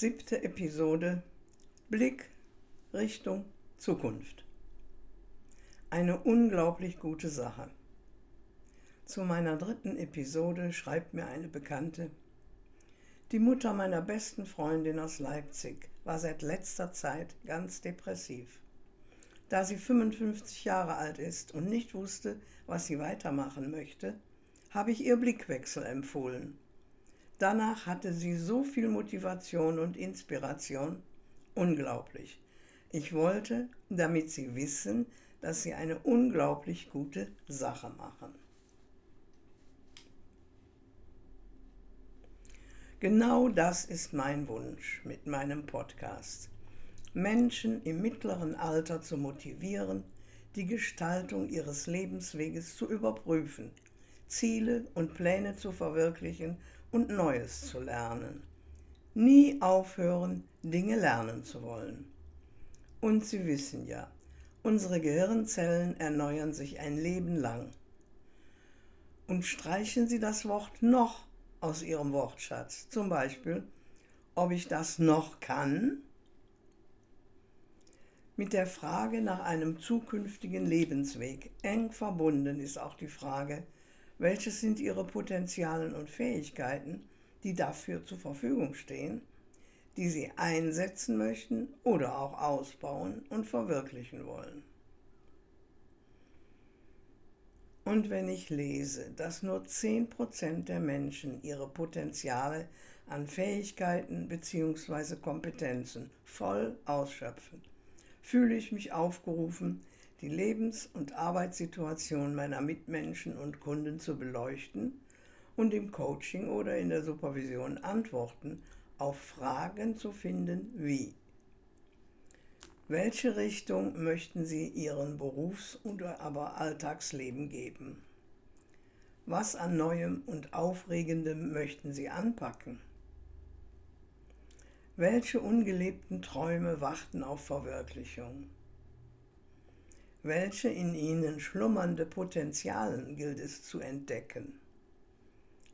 Siebte Episode Blick Richtung Zukunft. Eine unglaublich gute Sache. Zu meiner dritten Episode schreibt mir eine Bekannte, die Mutter meiner besten Freundin aus Leipzig war seit letzter Zeit ganz depressiv. Da sie 55 Jahre alt ist und nicht wusste, was sie weitermachen möchte, habe ich ihr Blickwechsel empfohlen. Danach hatte sie so viel Motivation und Inspiration. Unglaublich. Ich wollte, damit sie wissen, dass sie eine unglaublich gute Sache machen. Genau das ist mein Wunsch mit meinem Podcast. Menschen im mittleren Alter zu motivieren, die Gestaltung ihres Lebensweges zu überprüfen, Ziele und Pläne zu verwirklichen und Neues zu lernen. Nie aufhören, Dinge lernen zu wollen. Und Sie wissen ja, unsere Gehirnzellen erneuern sich ein Leben lang. Und streichen Sie das Wort noch aus Ihrem Wortschatz. Zum Beispiel, ob ich das noch kann? Mit der Frage nach einem zukünftigen Lebensweg eng verbunden ist auch die Frage, welches sind Ihre Potenzialen und Fähigkeiten, die dafür zur Verfügung stehen, die Sie einsetzen möchten oder auch ausbauen und verwirklichen wollen. Und wenn ich lese, dass nur 10% der Menschen ihre Potenziale an Fähigkeiten bzw. Kompetenzen voll ausschöpfen, fühle ich mich aufgerufen, die Lebens- und Arbeitssituation meiner Mitmenschen und Kunden zu beleuchten und im Coaching oder in der Supervision Antworten auf Fragen zu finden wie welche Richtung möchten Sie Ihrem Berufs- oder aber Alltagsleben geben? Was an Neuem und Aufregendem möchten Sie anpacken? Welche ungelebten Träume warten auf Verwirklichung? Welche in ihnen schlummernde Potenzialen gilt es zu entdecken?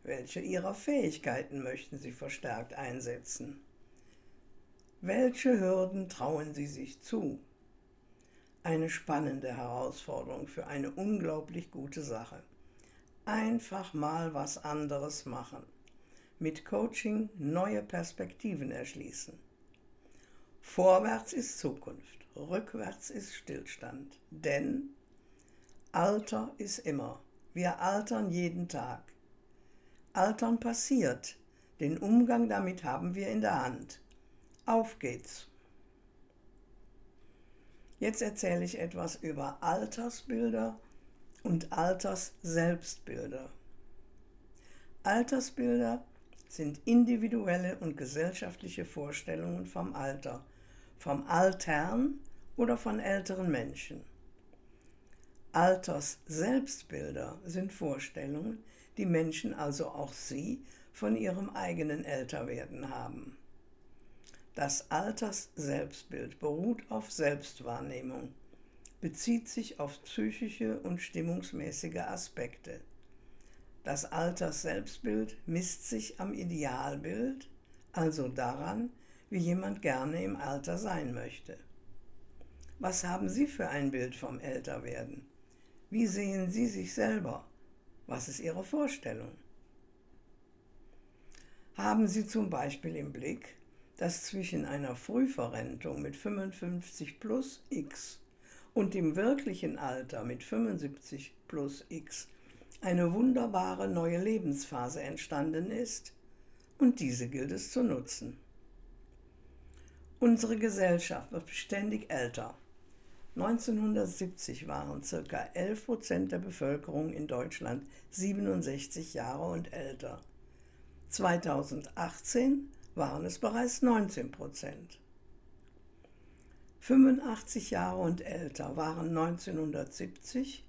Welche ihrer Fähigkeiten möchten Sie verstärkt einsetzen? Welche Hürden trauen Sie sich zu? Eine spannende Herausforderung für eine unglaublich gute Sache. Einfach mal was anderes machen. Mit Coaching neue Perspektiven erschließen. Vorwärts ist Zukunft rückwärts ist Stillstand. Denn Alter ist immer. Wir altern jeden Tag. Altern passiert. Den Umgang damit haben wir in der Hand. Auf geht's. Jetzt erzähle ich etwas über Altersbilder und Altersselbstbilder. Altersbilder sind individuelle und gesellschaftliche Vorstellungen vom Alter vom Altern oder von älteren Menschen. Alters-Selbstbilder sind Vorstellungen, die Menschen, also auch Sie, von ihrem eigenen Älterwerden haben. Das Alters-Selbstbild beruht auf Selbstwahrnehmung, bezieht sich auf psychische und stimmungsmäßige Aspekte. Das Alters-Selbstbild misst sich am Idealbild, also daran, wie jemand gerne im Alter sein möchte. Was haben Sie für ein Bild vom Älterwerden? Wie sehen Sie sich selber? Was ist Ihre Vorstellung? Haben Sie zum Beispiel im Blick, dass zwischen einer Frühverrentung mit 55 plus X und dem wirklichen Alter mit 75 plus X eine wunderbare neue Lebensphase entstanden ist und diese gilt es zu nutzen. Unsere Gesellschaft wird beständig älter. 1970 waren ca. 11 Prozent der Bevölkerung in Deutschland 67 Jahre und älter. 2018 waren es bereits 19 Prozent. 85 Jahre und älter waren 1970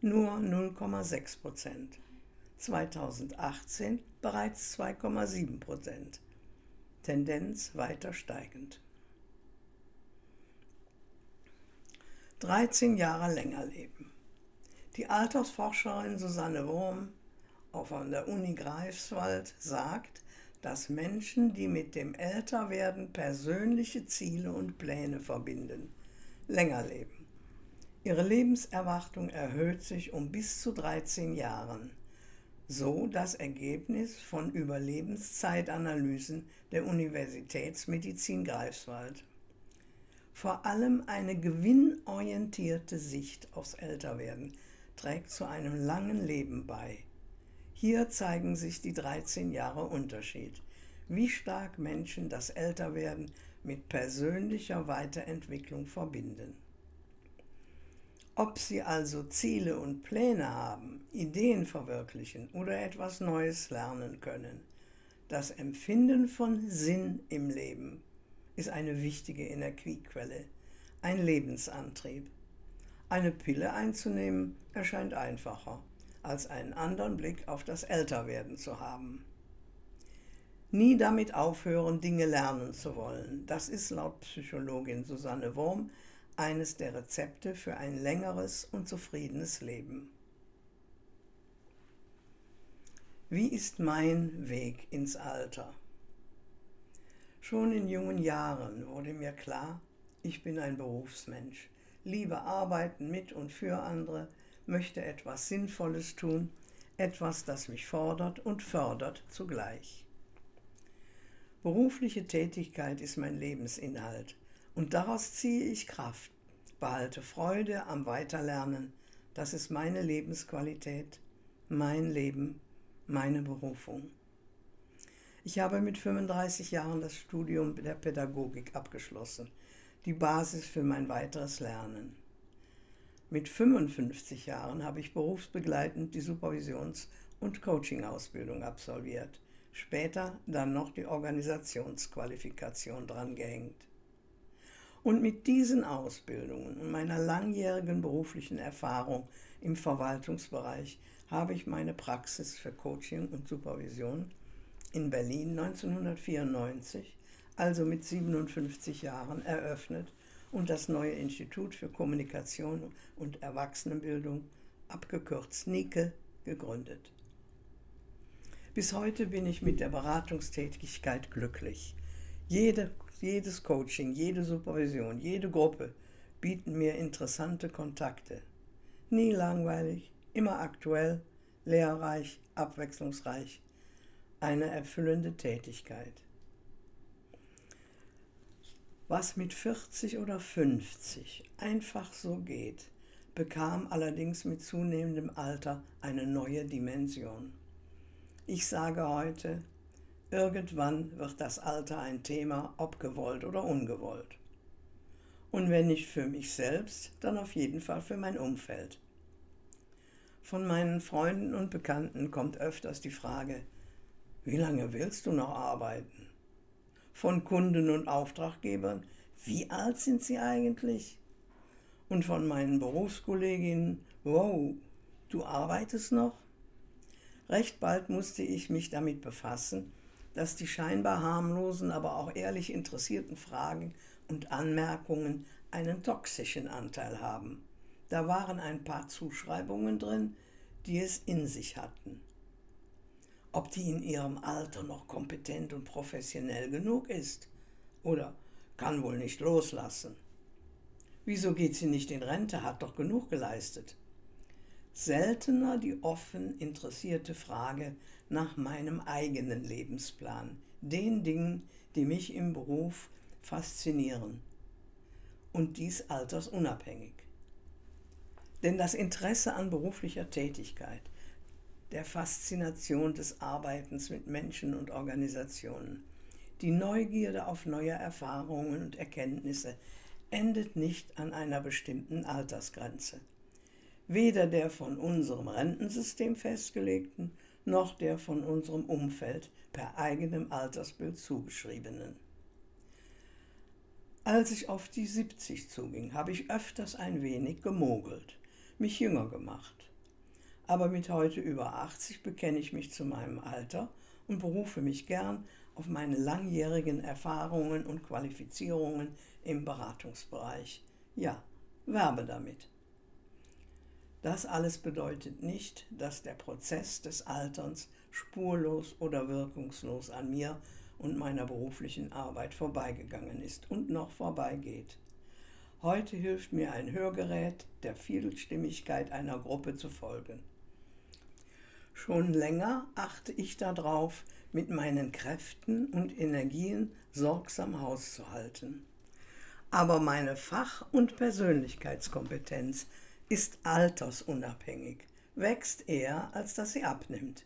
nur 0,6 Prozent. 2018 bereits 2,7 Prozent. Tendenz weiter steigend. 13 Jahre länger leben. Die Altersforscherin Susanne Wurm von der Uni Greifswald sagt, dass Menschen, die mit dem Älterwerden persönliche Ziele und Pläne verbinden, länger leben. Ihre Lebenserwartung erhöht sich um bis zu 13 Jahren. So das Ergebnis von Überlebenszeitanalysen der Universitätsmedizin Greifswald. Vor allem eine gewinnorientierte Sicht aufs Älterwerden trägt zu einem langen Leben bei. Hier zeigen sich die 13 Jahre Unterschied, wie stark Menschen das Älterwerden mit persönlicher Weiterentwicklung verbinden. Ob sie also Ziele und Pläne haben, Ideen verwirklichen oder etwas Neues lernen können, das Empfinden von Sinn im Leben ist eine wichtige Energiequelle, ein Lebensantrieb. Eine Pille einzunehmen erscheint einfacher als einen anderen Blick auf das Älterwerden zu haben. Nie damit aufhören, Dinge lernen zu wollen. Das ist laut Psychologin Susanne Wurm eines der Rezepte für ein längeres und zufriedenes Leben. Wie ist mein Weg ins Alter? Schon in jungen Jahren wurde mir klar, ich bin ein Berufsmensch, liebe arbeiten mit und für andere, möchte etwas Sinnvolles tun, etwas, das mich fordert und fördert zugleich. Berufliche Tätigkeit ist mein Lebensinhalt und daraus ziehe ich Kraft, behalte Freude am Weiterlernen, das ist meine Lebensqualität, mein Leben, meine Berufung. Ich habe mit 35 Jahren das Studium der Pädagogik abgeschlossen, die Basis für mein weiteres Lernen. Mit 55 Jahren habe ich berufsbegleitend die Supervisions- und Coaching-Ausbildung absolviert. Später dann noch die Organisationsqualifikation drangehängt. Und mit diesen Ausbildungen und meiner langjährigen beruflichen Erfahrung im Verwaltungsbereich habe ich meine Praxis für Coaching und Supervision in Berlin 1994, also mit 57 Jahren, eröffnet und das neue Institut für Kommunikation und Erwachsenenbildung, abgekürzt NIKE, gegründet. Bis heute bin ich mit der Beratungstätigkeit glücklich. Jede, jedes Coaching, jede Supervision, jede Gruppe bieten mir interessante Kontakte. Nie langweilig, immer aktuell, lehrreich, abwechslungsreich. Eine erfüllende Tätigkeit. Was mit 40 oder 50 einfach so geht, bekam allerdings mit zunehmendem Alter eine neue Dimension. Ich sage heute, irgendwann wird das Alter ein Thema, ob gewollt oder ungewollt. Und wenn nicht für mich selbst, dann auf jeden Fall für mein Umfeld. Von meinen Freunden und Bekannten kommt öfters die Frage, wie lange willst du noch arbeiten? von Kunden und Auftraggebern, wie alt sind sie eigentlich? Und von meinen Berufskolleginnen, wow, du arbeitest noch? Recht bald musste ich mich damit befassen, dass die scheinbar harmlosen, aber auch ehrlich interessierten Fragen und Anmerkungen einen toxischen Anteil haben. Da waren ein paar Zuschreibungen drin, die es in sich hatten ob die in ihrem Alter noch kompetent und professionell genug ist oder kann wohl nicht loslassen. Wieso geht sie nicht in Rente, hat doch genug geleistet. Seltener die offen interessierte Frage nach meinem eigenen Lebensplan, den Dingen, die mich im Beruf faszinieren. Und dies altersunabhängig. Denn das Interesse an beruflicher Tätigkeit der Faszination des Arbeitens mit Menschen und Organisationen. Die Neugierde auf neue Erfahrungen und Erkenntnisse endet nicht an einer bestimmten Altersgrenze. Weder der von unserem Rentensystem festgelegten, noch der von unserem Umfeld per eigenem Altersbild zugeschriebenen. Als ich auf die 70 zuging, habe ich öfters ein wenig gemogelt, mich jünger gemacht aber mit heute über 80 bekenne ich mich zu meinem Alter und berufe mich gern auf meine langjährigen Erfahrungen und Qualifizierungen im Beratungsbereich. Ja, werbe damit. Das alles bedeutet nicht, dass der Prozess des Alterns spurlos oder wirkungslos an mir und meiner beruflichen Arbeit vorbeigegangen ist und noch vorbeigeht. Heute hilft mir ein Hörgerät, der Vielstimmigkeit einer Gruppe zu folgen. Schon länger achte ich darauf, mit meinen Kräften und Energien sorgsam Haus zu halten. Aber meine Fach- und Persönlichkeitskompetenz ist altersunabhängig, wächst eher, als dass sie abnimmt.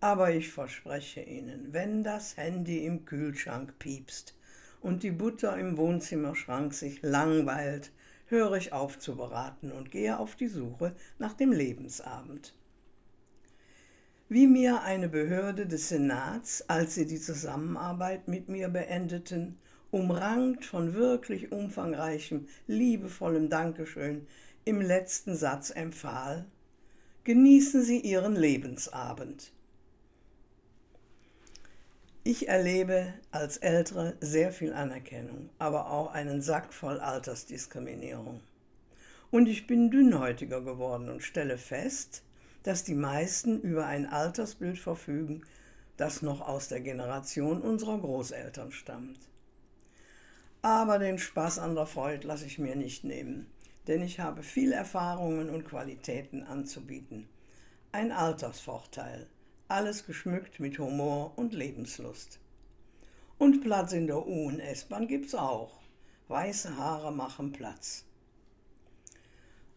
Aber ich verspreche Ihnen, wenn das Handy im Kühlschrank piepst und die Butter im Wohnzimmerschrank sich langweilt, höre ich auf zu beraten und gehe auf die Suche nach dem Lebensabend. Wie mir eine Behörde des Senats, als sie die Zusammenarbeit mit mir beendeten, umrankt von wirklich umfangreichem, liebevollem Dankeschön, im letzten Satz empfahl, genießen Sie Ihren Lebensabend. Ich erlebe als Ältere sehr viel Anerkennung, aber auch einen Sack voll Altersdiskriminierung. Und ich bin dünnhäutiger geworden und stelle fest, dass die meisten über ein Altersbild verfügen, das noch aus der Generation unserer Großeltern stammt. Aber den Spaß an der Freude lasse ich mir nicht nehmen, denn ich habe viel Erfahrungen und Qualitäten anzubieten. Ein Altersvorteil, alles geschmückt mit Humor und Lebenslust. Und Platz in der U- und S-Bahn gibt's auch. Weiße Haare machen Platz.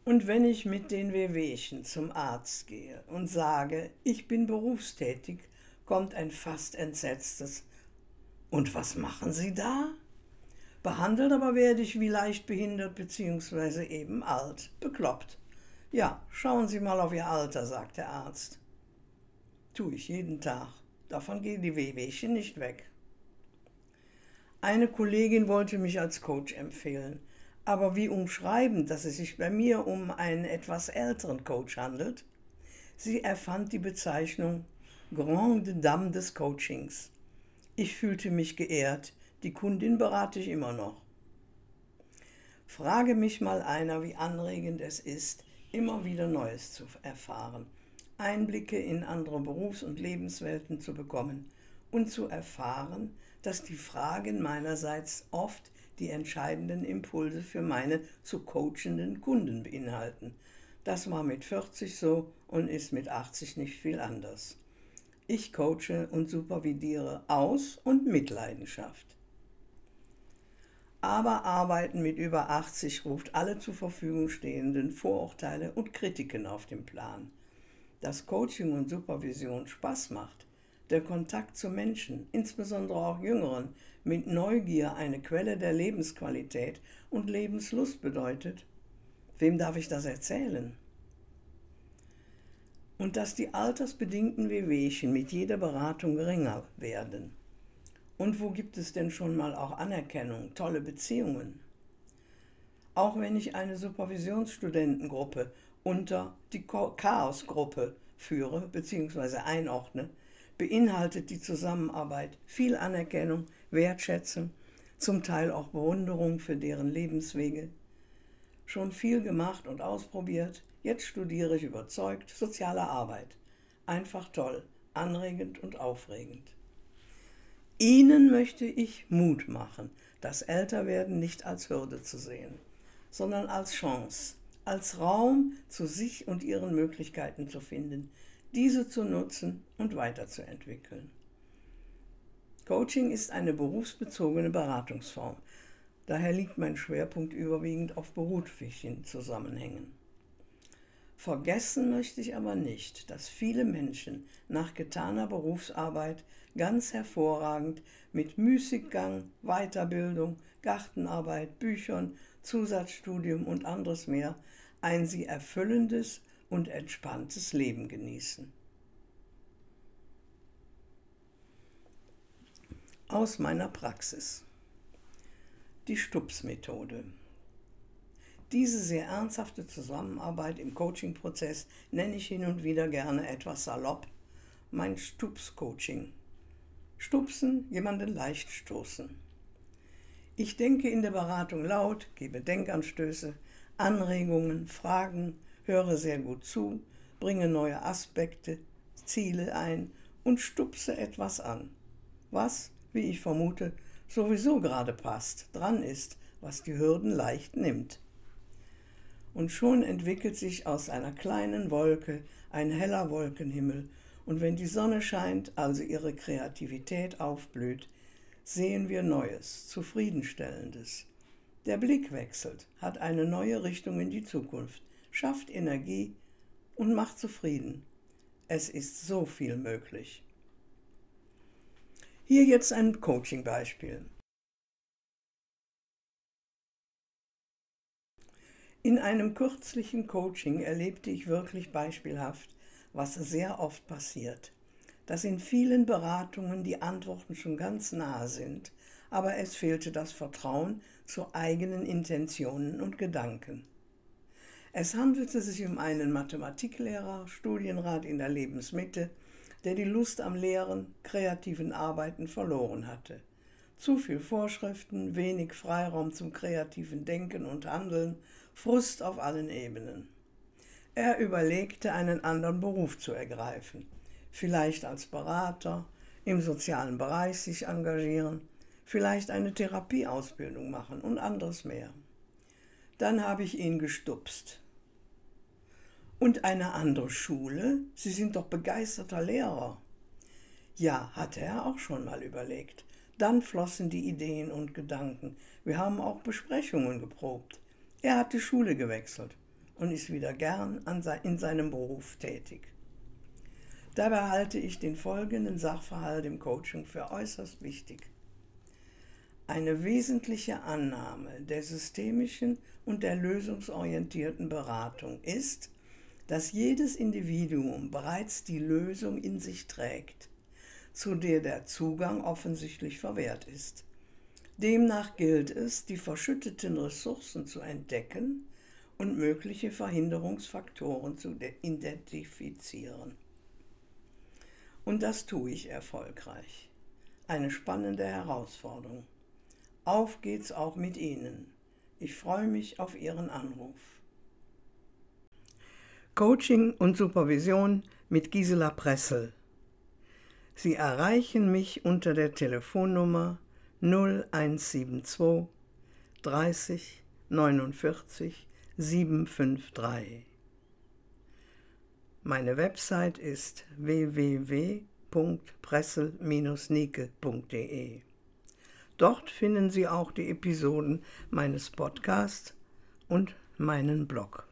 Und wenn ich mit den Wehwehchen zum Arzt gehe und sage, ich bin berufstätig, kommt ein fast entsetztes Und was machen Sie da? Behandelt aber werde ich wie leicht behindert bzw. eben alt, bekloppt. Ja, schauen Sie mal auf Ihr Alter, sagt der Arzt. Tue ich jeden Tag. Davon gehen die Wehwehchen nicht weg. Eine Kollegin wollte mich als Coach empfehlen, aber wie umschreiben, dass es sich bei mir um einen etwas älteren Coach handelt? Sie erfand die Bezeichnung Grande Dame des Coachings. Ich fühlte mich geehrt, die Kundin berate ich immer noch. Frage mich mal einer, wie anregend es ist, immer wieder Neues zu erfahren Einblicke in andere Berufs- und Lebenswelten zu bekommen und zu erfahren, dass die Fragen meinerseits oft die entscheidenden Impulse für meine zu coachenden Kunden beinhalten. Das war mit 40 so und ist mit 80 nicht viel anders. Ich coache und supervidiere aus und mit Leidenschaft. Aber Arbeiten mit über 80 ruft alle zur Verfügung stehenden Vorurteile und Kritiken auf den Plan dass Coaching und Supervision Spaß macht, der Kontakt zu Menschen, insbesondere auch Jüngeren, mit Neugier eine Quelle der Lebensqualität und Lebenslust bedeutet, wem darf ich das erzählen? Und dass die altersbedingten Wehwehchen mit jeder Beratung geringer werden. Und wo gibt es denn schon mal auch Anerkennung, tolle Beziehungen? Auch wenn ich eine Supervisionsstudentengruppe unter die Chaosgruppe führe bzw. einordne, beinhaltet die Zusammenarbeit viel Anerkennung, Wertschätzung, zum Teil auch Bewunderung für deren Lebenswege. Schon viel gemacht und ausprobiert, jetzt studiere ich überzeugt soziale Arbeit. Einfach toll, anregend und aufregend. Ihnen möchte ich Mut machen, das Älterwerden nicht als Hürde zu sehen, sondern als Chance, als Raum zu sich und ihren Möglichkeiten zu finden, diese zu nutzen und weiterzuentwickeln. Coaching ist eine berufsbezogene Beratungsform. Daher liegt mein Schwerpunkt überwiegend auf beruflichen Zusammenhängen. Vergessen möchte ich aber nicht, dass viele Menschen nach getaner Berufsarbeit ganz hervorragend mit Müßiggang, Weiterbildung, Gartenarbeit, Büchern, Zusatzstudium und anderes mehr ein sie erfüllendes und entspanntes Leben genießen. Aus meiner Praxis. Die Stups-Methode. Diese sehr ernsthafte Zusammenarbeit im Coaching-Prozess nenne ich hin und wieder gerne etwas salopp mein Stups-Coaching. Stupsen, jemanden leicht stoßen. Ich denke in der Beratung laut, gebe Denkanstöße, Anregungen, Fragen, höre sehr gut zu, bringe neue Aspekte, Ziele ein und stupse etwas an, was, wie ich vermute, sowieso gerade passt, dran ist, was die Hürden leicht nimmt. Und schon entwickelt sich aus einer kleinen Wolke ein heller Wolkenhimmel, und wenn die Sonne scheint, also ihre Kreativität aufblüht, sehen wir Neues, Zufriedenstellendes. Der Blick wechselt, hat eine neue Richtung in die Zukunft, schafft Energie und macht zufrieden. Es ist so viel möglich. Hier jetzt ein Coaching-Beispiel. In einem kürzlichen Coaching erlebte ich wirklich beispielhaft, was sehr oft passiert, dass in vielen Beratungen die Antworten schon ganz nahe sind, aber es fehlte das Vertrauen zu eigenen Intentionen und Gedanken. Es handelte sich um einen Mathematiklehrer, Studienrat in der Lebensmitte, der die Lust am Lehren, kreativen Arbeiten verloren hatte. Zu viel Vorschriften, wenig Freiraum zum kreativen Denken und Handeln, Frust auf allen Ebenen. Er überlegte, einen anderen Beruf zu ergreifen, vielleicht als Berater, im sozialen Bereich sich engagieren, vielleicht eine Therapieausbildung machen und anderes mehr. Dann habe ich ihn gestupst. Und eine andere Schule? Sie sind doch begeisterter Lehrer. Ja, hatte er auch schon mal überlegt. Dann flossen die Ideen und Gedanken. Wir haben auch Besprechungen geprobt. Er hat die Schule gewechselt und ist wieder gern in seinem Beruf tätig. Dabei halte ich den folgenden Sachverhalt im Coaching für äußerst wichtig. Eine wesentliche Annahme der systemischen und der lösungsorientierten Beratung ist, dass jedes Individuum bereits die Lösung in sich trägt, zu der der Zugang offensichtlich verwehrt ist. Demnach gilt es, die verschütteten Ressourcen zu entdecken und mögliche Verhinderungsfaktoren zu identifizieren. Und das tue ich erfolgreich. Eine spannende Herausforderung. Auf geht's auch mit Ihnen. Ich freue mich auf Ihren Anruf. Coaching und Supervision mit Gisela Pressel. Sie erreichen mich unter der Telefonnummer 0172 30 49 753. Meine Website ist www.pressel-nike.de. Dort finden Sie auch die Episoden meines Podcasts und meinen Blog.